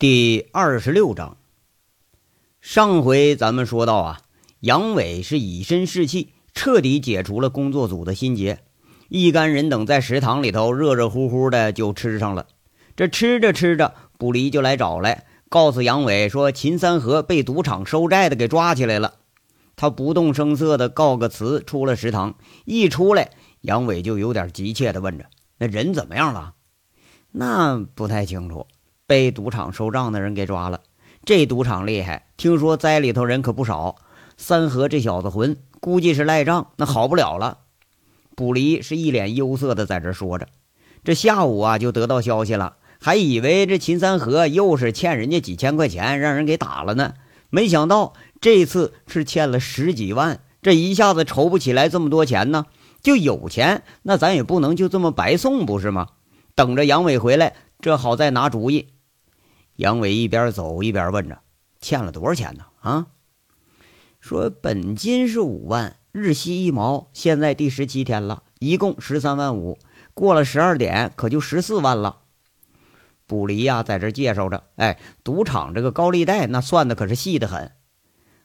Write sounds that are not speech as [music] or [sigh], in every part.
第二十六章，上回咱们说到啊，杨伟是以身试气，彻底解除了工作组的心结。一干人等在食堂里头热热乎乎的就吃上了。这吃着吃着，卜离就来找来，告诉杨伟说秦三河被赌场收债的给抓起来了。他不动声色的告个辞，出了食堂。一出来，杨伟就有点急切的问着：“那人怎么样了？”“那不太清楚。”被赌场收账的人给抓了，这赌场厉害，听说栽里头人可不少。三河这小子混，估计是赖账，那好不了了。卜离是一脸忧色的在这说着。这下午啊，就得到消息了，还以为这秦三河又是欠人家几千块钱，让人给打了呢。没想到这次是欠了十几万，这一下子筹不起来这么多钱呢。就有钱，那咱也不能就这么白送，不是吗？等着杨伟回来，这好再拿主意。杨伟一边走一边问着：“欠了多少钱呢？”啊，说本金是五万，日息一毛，现在第十七天了，一共十三万五。过了十二点，可就十四万了。卜离呀，在这介绍着：“哎，赌场这个高利贷那算的可是细得很。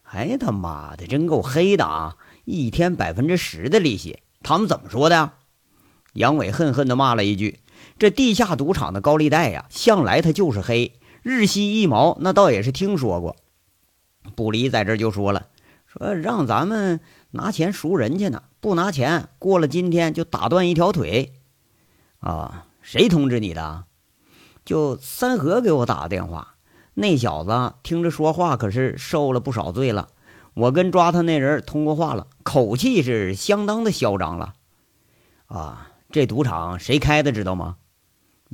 哎，他妈的，真够黑的啊！一天百分之十的利息，他们怎么说的？”杨伟恨恨地骂了一句：“这地下赌场的高利贷呀，向来它就是黑。”日息一毛，那倒也是听说过。不离在这就说了，说让咱们拿钱赎人去呢，不拿钱，过了今天就打断一条腿。啊，谁通知你的？就三河给我打的电话。那小子听着说话可是受了不少罪了。我跟抓他那人通过话了，口气是相当的嚣张了。啊，这赌场谁开的，知道吗？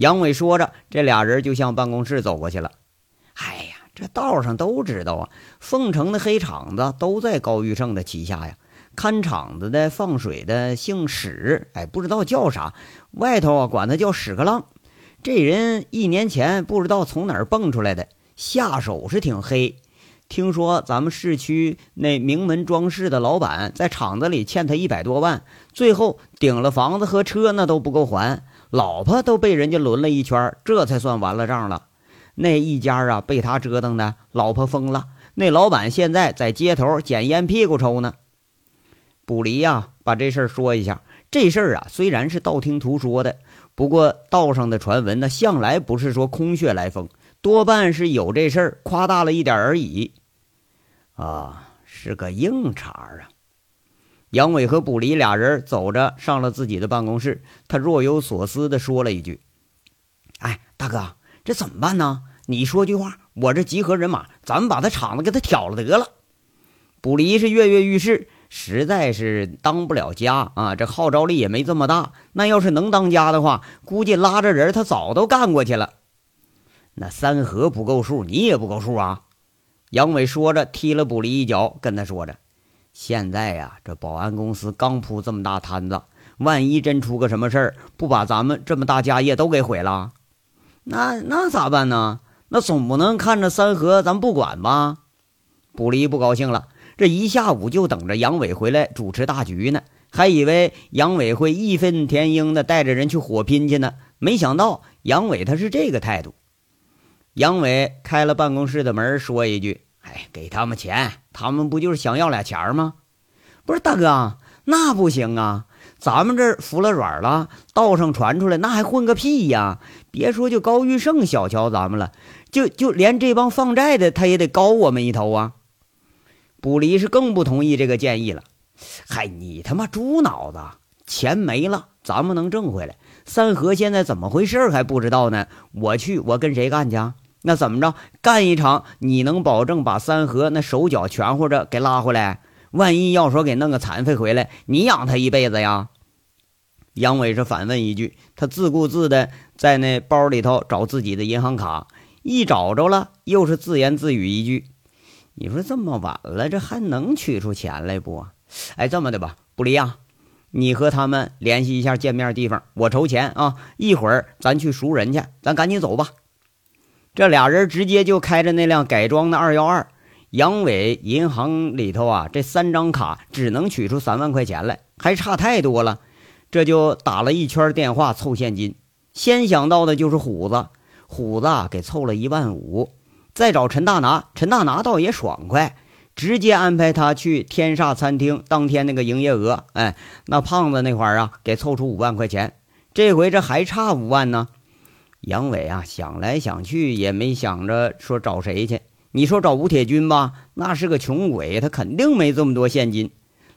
杨伟说着，这俩人就向办公室走过去了。哎呀，这道上都知道啊，凤城的黑厂子都在高玉胜的旗下呀。看场子的、放水的姓史，哎，不知道叫啥，外头啊管他叫屎壳郎。这人一年前不知道从哪儿蹦出来的，下手是挺黑。听说咱们市区那名门装饰的老板在厂子里欠他一百多万，最后顶了房子和车，那都不够还。老婆都被人家轮了一圈，这才算完了账了。那一家啊，被他折腾的，老婆疯了。那老板现在在街头捡烟屁股抽呢。卜离呀，把这事儿说一下。这事儿啊，虽然是道听途说的，不过道上的传闻呢，向来不是说空穴来风，多半是有这事儿夸大了一点而已。啊，是个硬茬啊。杨伟和卜离俩人走着上了自己的办公室，他若有所思地说了一句：“哎，大哥，这怎么办呢？你说句话，我这集合人马，咱们把他厂子给他挑了得了。”卜离是跃跃欲试，实在是当不了家啊，这号召力也没这么大。那要是能当家的话，估计拉着人他早都干过去了。那三河不够数，你也不够数啊！杨伟说着，踢了卜离一脚，跟他说着。现在呀，这保安公司刚铺这么大摊子，万一真出个什么事儿，不把咱们这么大家业都给毁了？那那咋办呢？那总不能看着三河咱不管吧？卜离不高兴了，这一下午就等着杨伟回来主持大局呢，还以为杨伟会义愤填膺的带着人去火拼去呢，没想到杨伟他是这个态度。杨伟开了办公室的门，说一句。哎，给他们钱，他们不就是想要俩钱吗？不是大哥，那不行啊！咱们这服了软了，道上传出来，那还混个屁呀！别说就高玉胜小瞧咱们了，就就连这帮放债的，他也得高我们一头啊！卜离是更不同意这个建议了。嗨，你他妈猪脑子！钱没了，咱们能挣回来。三河现在怎么回事还不知道呢？我去，我跟谁干去？那怎么着？干一场，你能保证把三河那手脚全乎着给拉回来？万一要说给弄个残废回来，你养他一辈子呀？杨伟是反问一句，他自顾自的在那包里头找自己的银行卡，一找着了，又是自言自语一句：“你说这么晚了，这还能取出钱来不？哎，这么的吧，不离啊，你和他们联系一下见面地方，我筹钱啊，一会儿咱去赎人去，咱赶紧走吧。”这俩人直接就开着那辆改装的二幺二，杨伟银行里头啊，这三张卡只能取出三万块钱来，还差太多了。这就打了一圈电话凑现金，先想到的就是虎子。虎子给凑了一万五。再找陈大拿，陈大拿倒也爽快，直接安排他去天煞餐厅，当天那个营业额，哎，那胖子那块儿啊，给凑出五万块钱。这回这还差五万呢。杨伟啊，想来想去也没想着说找谁去。你说找吴铁军吧，那是个穷鬼，他肯定没这么多现金。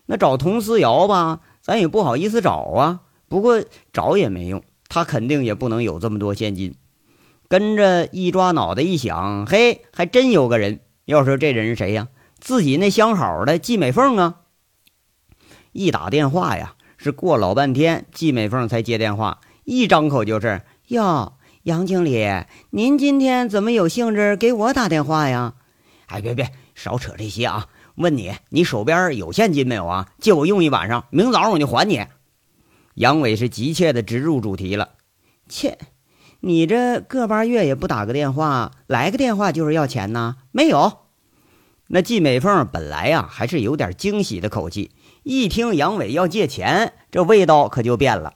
那找佟思瑶吧，咱也不好意思找啊。不过找也没用，他肯定也不能有这么多现金。跟着一抓脑袋一想，嘿，还真有个人。要说这人是谁呀？自己那相好的季美凤啊。一打电话呀，是过老半天，季美凤才接电话。一张口就是哟，杨经理，您今天怎么有兴致给我打电话呀？哎，别别，少扯这些啊！问你，你手边有现金没有啊？借我用一晚上，明早上我就还你。杨伟是急切的直入主题了，切。你这个把月也不打个电话，来个电话就是要钱呐？没有。那季美凤本来呀还是有点惊喜的口气，一听杨伟要借钱，这味道可就变了。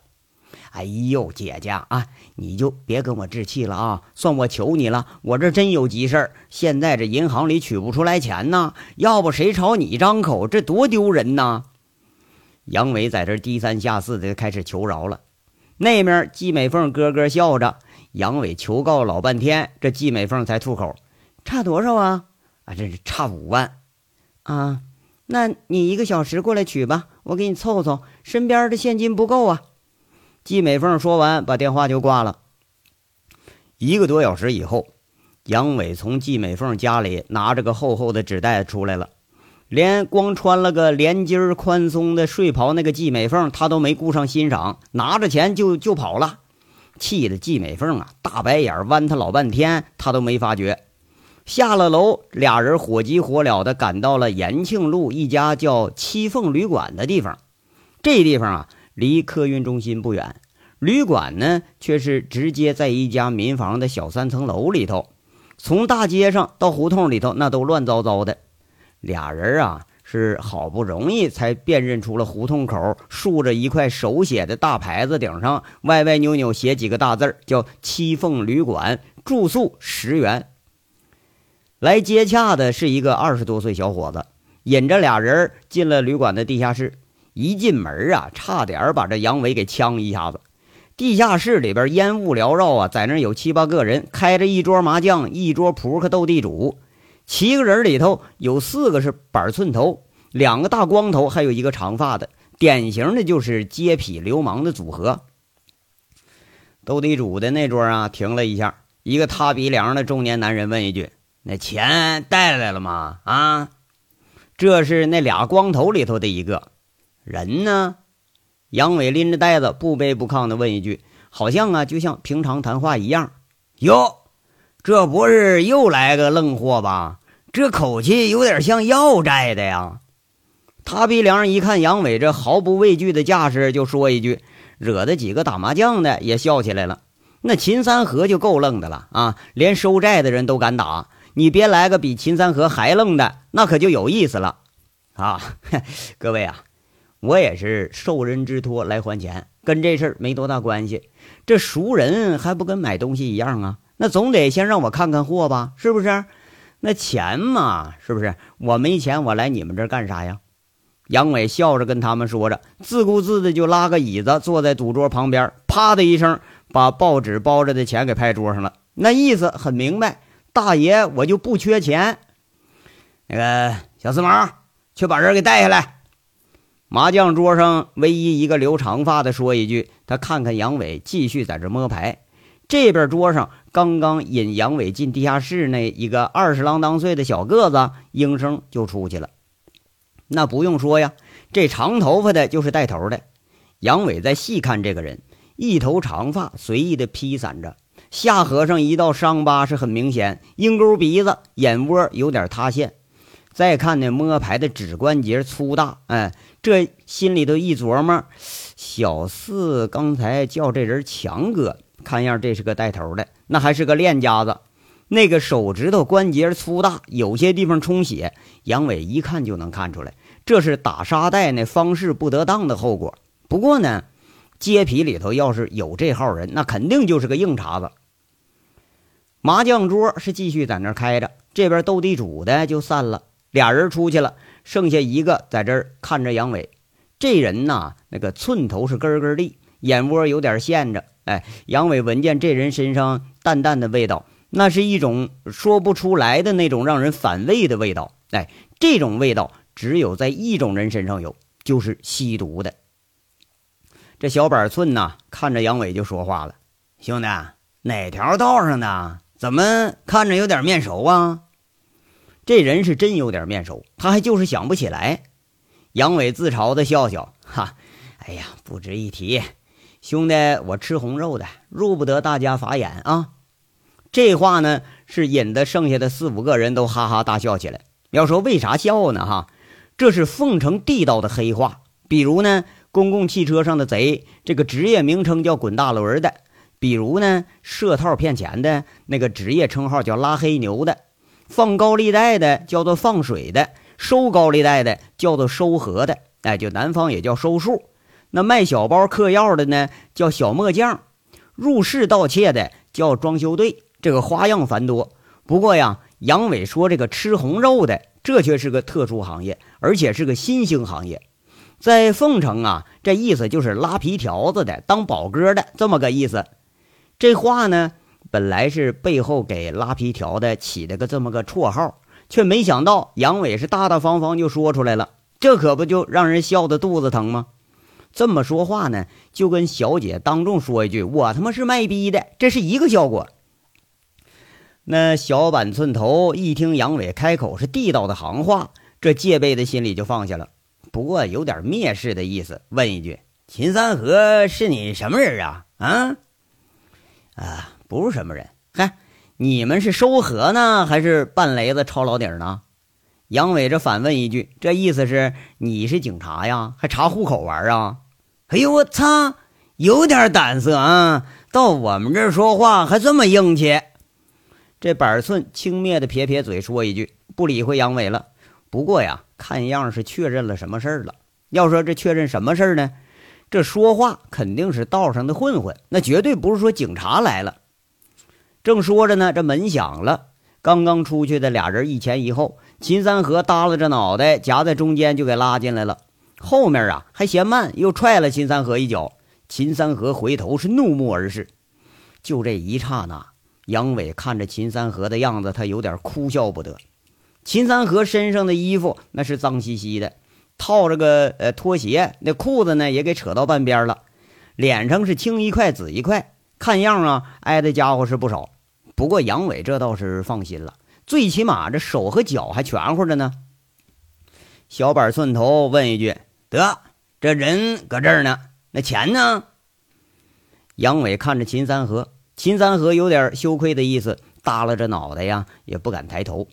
哎呦，姐姐啊，你就别跟我置气了啊！算我求你了，我这真有急事儿，现在这银行里取不出来钱呢，要不谁朝你张口，这多丢人呐！杨伟在这低三下四的开始求饶了。那面季美凤咯咯笑着。杨伟求告老半天，这季美凤才吐口：“差多少啊？啊，这是差五万啊！那你一个小时过来取吧，我给你凑凑。身边的现金不够啊。”季美凤说完，把电话就挂了。一个多小时以后，杨伟从季美凤家里拿着个厚厚的纸袋出来了，连光穿了个连襟宽松的睡袍那个季美凤，他都没顾上欣赏，拿着钱就就跑了。气得季美凤啊，大白眼弯他老半天，他都没发觉。下了楼，俩人火急火燎的赶到了延庆路一家叫七凤旅馆的地方。这地方啊，离客运中心不远，旅馆呢却是直接在一家民房的小三层楼里头。从大街上到胡同里头，那都乱糟糟的。俩人啊。是好不容易才辨认出了胡同口竖着一块手写的大牌子，顶上歪歪扭扭写几个大字叫“七凤旅馆”，住宿十元。来接洽的是一个二十多岁小伙子，引着俩人进了旅馆的地下室。一进门啊，差点把这杨伟给呛一下子。地下室里边烟雾缭绕啊，在那有七八个人开着一桌麻将，一桌扑克斗地主。七个人里头有四个是板寸头，两个大光头，还有一个长发的，典型的就是街痞流氓的组合。斗地主的那桌啊，停了一下，一个塌鼻梁的中年男人问一句：“那钱带来了吗？”啊，这是那俩光头里头的一个人呢。杨伟拎着袋子，不卑不亢的问一句，好像啊，就像平常谈话一样。哟。这不是又来个愣货吧？这口气有点像要债的呀。他鼻梁一看杨伟这毫不畏惧的架势，就说一句，惹得几个打麻将的也笑起来了。那秦三河就够愣的了啊，连收债的人都敢打，你别来个比秦三河还愣的，那可就有意思了啊！[laughs] 各位啊，我也是受人之托来还钱，跟这事儿没多大关系。这熟人还不跟买东西一样啊？那总得先让我看看货吧，是不是？那钱嘛，是不是？我没钱，我来你们这儿干啥呀？杨伟笑着跟他们说着，自顾自的就拉个椅子坐在赌桌旁边，啪的一声把报纸包着的钱给拍桌上了。那意思很明白，大爷我就不缺钱。那个小四毛，去把人给带下来。麻将桌上唯一一个留长发的说一句，他看看杨伟，继续在这摸牌。这边桌上刚刚引杨伟进地下室那一个二十郎当岁的小个子，应声就出去了。那不用说呀，这长头发的就是带头的。杨伟再细看这个人，一头长发随意的披散着，下颌上一道伤疤是很明显，鹰钩鼻子，眼窝有点塌陷。再看那摸牌的指关节粗大，哎，这心里头一琢磨，小四刚才叫这人强哥。看样这是个带头的，那还是个练家子。那个手指头关节粗大，有些地方充血，杨伟一看就能看出来，这是打沙袋那方式不得当的后果。不过呢，街痞里头要是有这号人，那肯定就是个硬茬子。麻将桌是继续在那开着，这边斗地主的就散了，俩人出去了，剩下一个在这儿看着杨伟。这人呐，那个寸头是根根立，眼窝有点陷着。哎，杨伟闻见这人身上淡淡的味道，那是一种说不出来的那种让人反胃的味道。哎，这种味道只有在一种人身上有，就是吸毒的。这小板寸呐，看着杨伟就说话了：“兄弟，哪条道上的？怎么看着有点面熟啊？”这人是真有点面熟，他还就是想不起来。杨伟自嘲的笑笑：“哈，哎呀，不值一提。兄弟，我吃红肉的，入不得大家法眼啊。”这话呢，是引得剩下的四五个人都哈哈大笑起来。要说为啥笑呢？哈，这是凤城地道的黑话。比如呢？公共汽车上的贼，这个职业名称叫滚大轮的；比如呢，设套骗钱的那个职业称号叫拉黑牛的；放高利贷的叫做放水的；收高利贷的叫做收核的。哎，就南方也叫收数。那卖小包嗑药的呢，叫小磨匠；入室盗窃的叫装修队。这个花样繁多。不过呀，杨伟说这个吃红肉的，这却是个特殊行业，而且是个新兴行业。在凤城啊，这意思就是拉皮条子的、当保哥的这么个意思。这话呢，本来是背后给拉皮条的起了个这么个绰号，却没想到杨伟是大大方方就说出来了，这可不就让人笑得肚子疼吗？这么说话呢，就跟小姐当众说一句“我他妈是卖逼的”，这是一个效果。那小板寸头一听杨伟开口是地道的行话，这戒备的心里就放下了。不过有点蔑视的意思，问一句：“秦三河是你什么人啊？”啊啊，不是什么人。嗨，你们是收河呢，还是半雷子抄老底儿呢？杨伟这反问一句，这意思是你是警察呀，还查户口玩啊？哎呦我操，有点胆色啊！到我们这儿说话还这么硬气。这板寸轻蔑的撇撇嘴，说一句，不理会杨伟了。不过呀。看样是确认了什么事儿了。要说这确认什么事儿呢？这说话肯定是道上的混混，那绝对不是说警察来了。正说着呢，这门响了。刚刚出去的俩人一前一后，秦三河耷拉着脑袋夹在中间就给拉进来了。后面啊还嫌慢，又踹了秦三河一脚。秦三河回头是怒目而视。就这一刹那，杨伟看着秦三河的样子，他有点哭笑不得。秦三河身上的衣服那是脏兮兮的，套着个呃拖鞋，那裤子呢也给扯到半边了，脸上是青一块紫一块，看样啊挨的家伙是不少。不过杨伟这倒是放心了，最起码这手和脚还全乎着呢。小板寸头问一句：“得，这人搁这儿呢，那钱呢？”杨伟看着秦三河，秦三河有点羞愧的意思，耷拉着脑袋呀，也不敢抬头。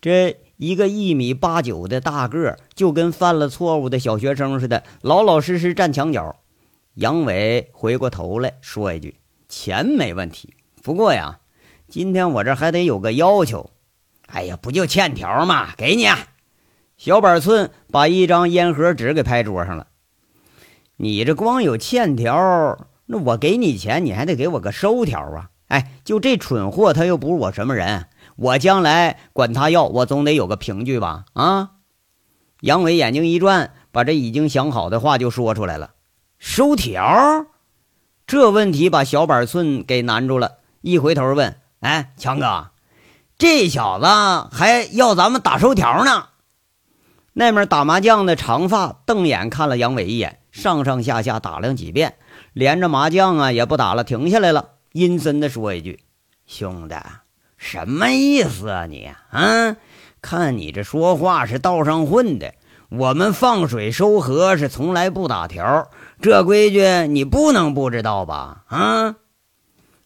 这一个一米八九的大个，就跟犯了错误的小学生似的，老老实实站墙角。杨伟回过头来说一句：“钱没问题，不过呀，今天我这还得有个要求。”哎呀，不就欠条吗？给你。小板寸把一张烟盒纸给拍桌上了。你这光有欠条，那我给你钱，你还得给我个收条啊！哎，就这蠢货，他又不是我什么人。我将来管他要，我总得有个凭据吧？啊！杨伟眼睛一转，把这已经想好的话就说出来了：“收条。”这问题把小板寸给难住了，一回头问：“哎，强哥，这小子还要咱们打收条呢？”那面打麻将的长发瞪眼看了杨伟一眼，上上下下打量几遍，连着麻将啊也不打了，停下来了，阴森的说一句：“兄弟。”什么意思啊你啊？看你这说话是道上混的。我们放水收河是从来不打条，这规矩你不能不知道吧？啊？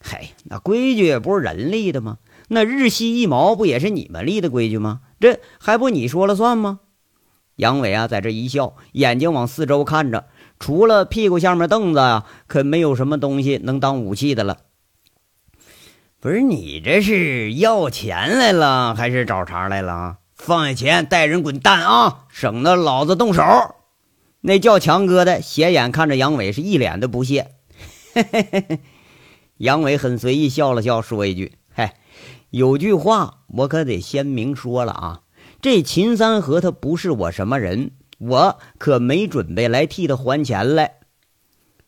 嘿，那规矩不是人立的吗？那日息一毛不也是你们立的规矩吗？这还不你说了算吗？杨伟啊，在这一笑，眼睛往四周看着，除了屁股下面凳子啊，可没有什么东西能当武器的了。不是你这是要钱来了，还是找茬来了？放下钱，带人滚蛋啊！省得老子动手。那叫强哥的斜眼看着杨伟，是一脸的不屑。嘿嘿嘿嘿杨伟很随意笑了笑，说一句：“嗨，有句话我可得先明说了啊，这秦三和他不是我什么人，我可没准备来替他还钱来。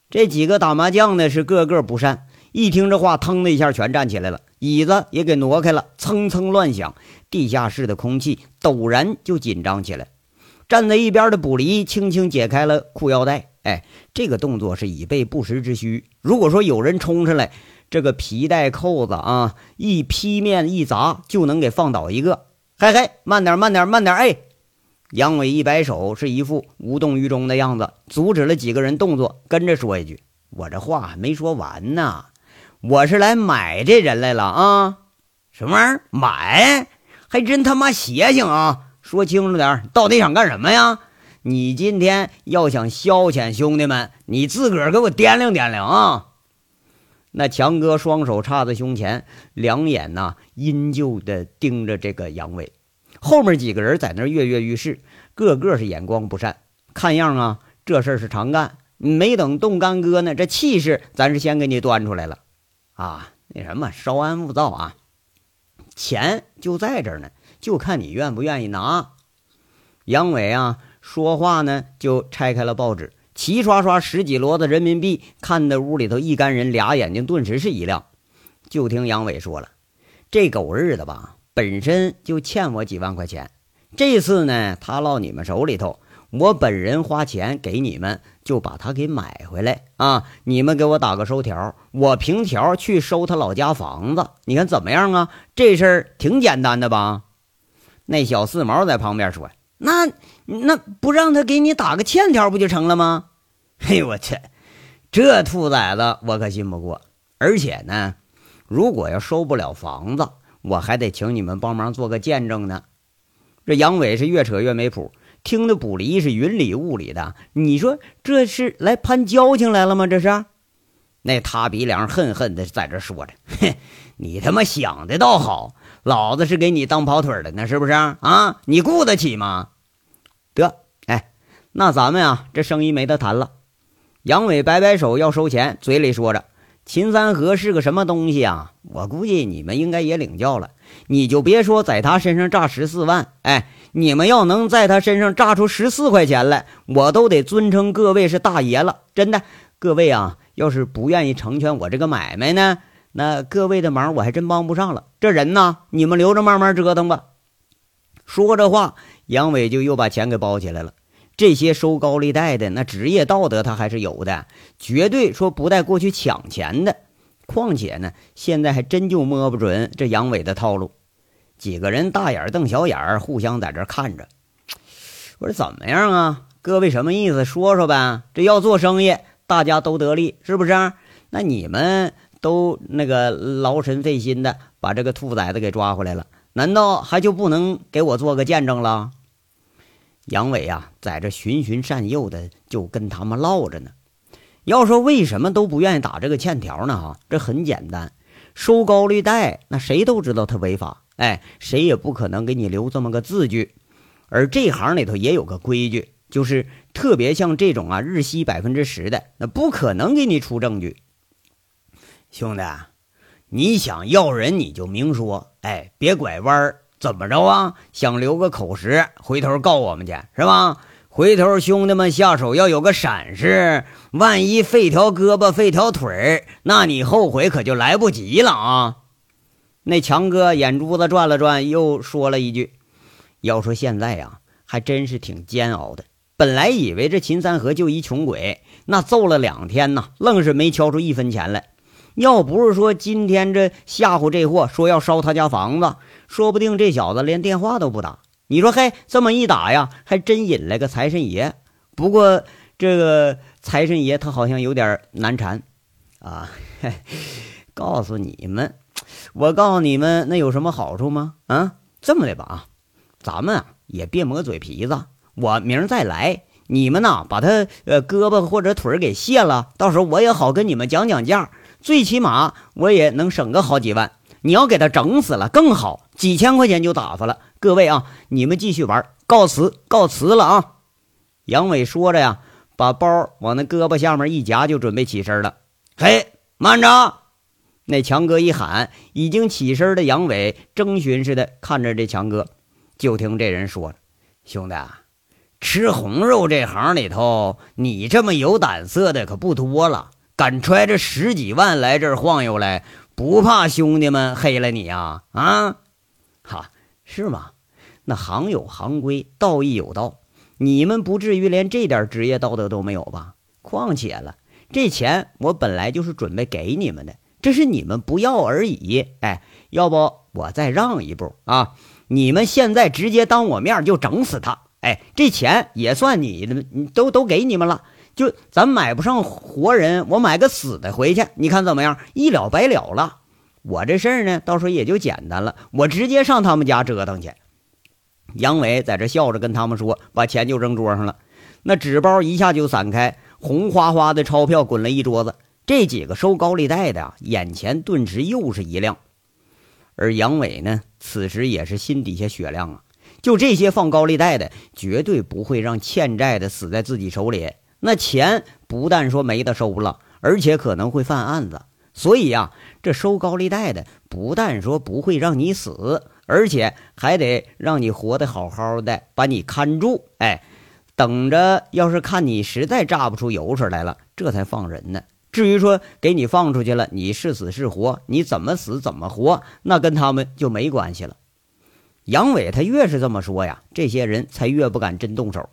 这几个打麻将的是个个不善，一听这话，腾的一下全站起来了，椅子也给挪开了，蹭蹭乱响，地下室的空气陡然就紧张起来。站在一边的卜离轻轻解开了裤腰带，哎，这个动作是以备不时之需。如果说有人冲上来，这个皮带扣子啊，一劈面一砸，就能给放倒一个。嘿嘿，慢点，慢点，慢点！哎，杨伟一摆手，是一副无动于衷的样子，阻止了几个人动作，跟着说一句：“我这话还没说完呢，我是来买这人来了啊！什么玩意儿？买？还真他妈邪性啊！”说清楚点，到底想干什么呀？你今天要想消遣兄弟们，你自个儿给我掂量掂量啊！那强哥双手插在胸前，两眼呐阴旧的盯着这个杨伟。后面几个人在那跃跃欲试，个个是眼光不善。看样啊，这事儿是常干。没等动干哥呢，这气势咱是先给你端出来了啊！那什么，稍安勿躁啊，钱就在这儿呢。就看你愿不愿意拿。杨伟啊，说话呢就拆开了报纸，齐刷刷十几摞子人民币，看得屋里头一干人俩眼睛顿时是一亮。就听杨伟说了：“这狗日的吧，本身就欠我几万块钱，这次呢他落你们手里头，我本人花钱给你们，就把他给买回来啊！你们给我打个收条，我凭条去收他老家房子，你看怎么样啊？这事儿挺简单的吧？”那小四毛在旁边说：“那那不让他给你打个欠条不就成了吗？” [laughs] 嘿，我去，这兔崽子我可信不过。而且呢，如果要收不了房子，我还得请你们帮忙做个见证呢。这杨伟是越扯越没谱，听得卜离是云里雾里的。你说这是来攀交情来了吗？这是？那塌鼻梁恨恨的在这说着：“哼，你他妈想的倒好。”老子是给你当跑腿的呢，是不是啊？你雇得起吗？那咱们啊，这生意没得谈了。杨伟摆摆手要收钱，嘴里说着：“秦三河是个什么东西啊？我估计你们应该也领教了。你就别说在他身上诈十四万，哎，你们要能在他身上诈出十四块钱来，我都得尊称各位是大爷了。真的，各位啊，要是不愿意成全我这个买卖呢？”那各位的忙我还真帮不上了，这人呢，你们留着慢慢折腾吧。说着话，杨伟就又把钱给包起来了。这些收高利贷的，那职业道德他还是有的，绝对说不带过去抢钱的。况且呢，现在还真就摸不准这杨伟的套路。几个人大眼瞪小眼，互相在这看着。我说怎么样啊？各位什么意思？说说呗。这要做生意，大家都得利，是不是？那你们。都那个劳神费心的把这个兔崽子给抓回来了，难道还就不能给我做个见证了？杨伟啊，在这循循善诱的就跟他们唠着呢。要说为什么都不愿意打这个欠条呢？哈，这很简单，收高利贷那谁都知道他违法，哎，谁也不可能给你留这么个字据。而这行里头也有个规矩，就是特别像这种啊日息百分之十的，那不可能给你出证据。兄弟，你想要人你就明说，哎，别拐弯儿，怎么着啊？想留个口实，回头告我们去是吧？回头兄弟们下手要有个闪失，万一废条胳膊废条腿，那你后悔可就来不及了啊！那强哥眼珠子转了转，又说了一句：“要说现在呀，还真是挺煎熬的。本来以为这秦三河就一穷鬼，那揍了两天呐，愣是没敲出一分钱来。”要不是说今天这吓唬这货说要烧他家房子，说不定这小子连电话都不打。你说嘿，这么一打呀，还真引来个财神爷。不过这个财神爷他好像有点难缠啊。[laughs] 告诉你们，我告诉你们，那有什么好处吗？啊，这么的吧啊，咱们啊也别磨嘴皮子，我明儿再来，你们呐把他呃胳膊或者腿给卸了，到时候我也好跟你们讲讲价。最起码我也能省个好几万。你要给他整死了更好，几千块钱就打发了。各位啊，你们继续玩，告辞，告辞了啊！杨伟说着呀，把包往那胳膊下面一夹，就准备起身了。嘿，慢着！那强哥一喊，已经起身的杨伟征询似的看着这强哥，就听这人说了：“兄弟，吃红肉这行里头，你这么有胆色的可不多了，敢揣着十几万来这儿晃悠来，不怕兄弟们黑了你啊？啊？哈，是吗？那行有行规，道义有道，你们不至于连这点职业道德都没有吧？况且了，这钱我本来就是准备给你们的。”这是你们不要而已，哎，要不我再让一步啊？你们现在直接当我面就整死他，哎，这钱也算你的，都都给你们了。就咱买不上活人，我买个死的回去，你看怎么样？一了百了了。我这事儿呢，到时候也就简单了，我直接上他们家折腾去。杨伟在这笑着跟他们说，把钱就扔桌上了，那纸包一下就散开，红花花的钞票滚了一桌子。这几个收高利贷的啊，眼前顿时又是一亮，而杨伟呢，此时也是心底下雪亮啊。就这些放高利贷的，绝对不会让欠债的死在自己手里。那钱不但说没得收了，而且可能会犯案子。所以呀，这收高利贷的不但说不会让你死，而且还得让你活得好好的，把你看住。哎，等着，要是看你实在榨不出油水来了，这才放人呢。至于说给你放出去了，你是死是活，你怎么死怎么活，那跟他们就没关系了。杨伟他越是这么说呀，这些人才越不敢真动手。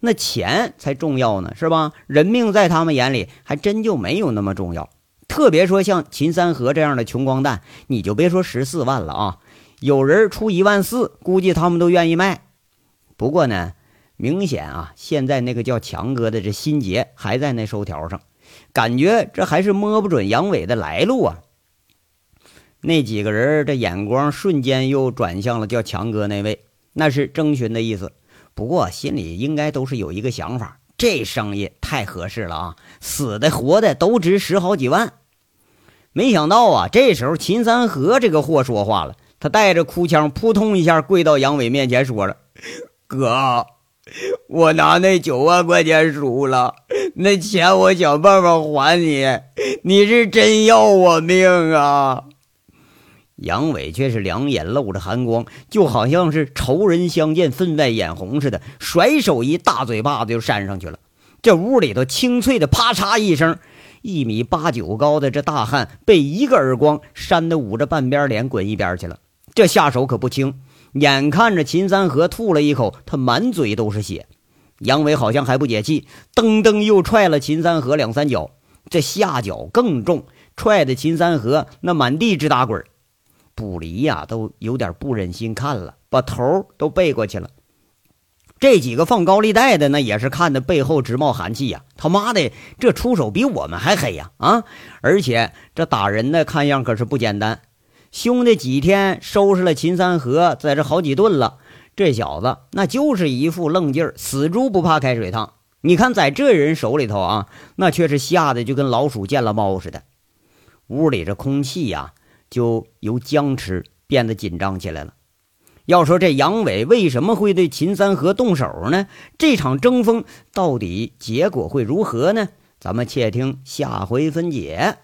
那钱才重要呢，是吧？人命在他们眼里还真就没有那么重要。特别说像秦三河这样的穷光蛋，你就别说十四万了啊，有人出一万四，估计他们都愿意卖。不过呢，明显啊，现在那个叫强哥的这心结还在那收条上。感觉这还是摸不准杨伟的来路啊！那几个人这眼光瞬间又转向了叫强哥那位，那是征询的意思。不过心里应该都是有一个想法：这生意太合适了啊，死的活的都值十好几万。没想到啊，这时候秦三河这个货说话了，他带着哭腔，扑通一下跪到杨伟面前，说了：“哥。”我拿那九万块钱输了，那钱我想办法还你。你是真要我命啊！杨伟却是两眼露着寒光，就好像是仇人相见分外眼红似的，甩手一大嘴巴子就扇上去了。这屋里头清脆的啪嚓一声，一米八九高的这大汉被一个耳光扇得捂着半边脸滚一边去了。这下手可不轻。眼看着秦三河吐了一口，他满嘴都是血。杨伟好像还不解气，噔噔又踹了秦三河两三脚，这下脚更重，踹的秦三河那满地直打滚。不离呀，都有点不忍心看了，把头都背过去了。这几个放高利贷的，那也是看的背后直冒寒气呀！他妈的，这出手比我们还黑呀！啊，而且这打人的看样可是不简单。兄弟几天收拾了秦三河，在这好几顿了。这小子那就是一副愣劲儿，死猪不怕开水烫。你看在这人手里头啊，那却是吓得就跟老鼠见了猫似的。屋里这空气呀，就由僵持变得紧张起来了。要说这杨伟为什么会对秦三河动手呢？这场争锋到底结果会如何呢？咱们且听下回分解。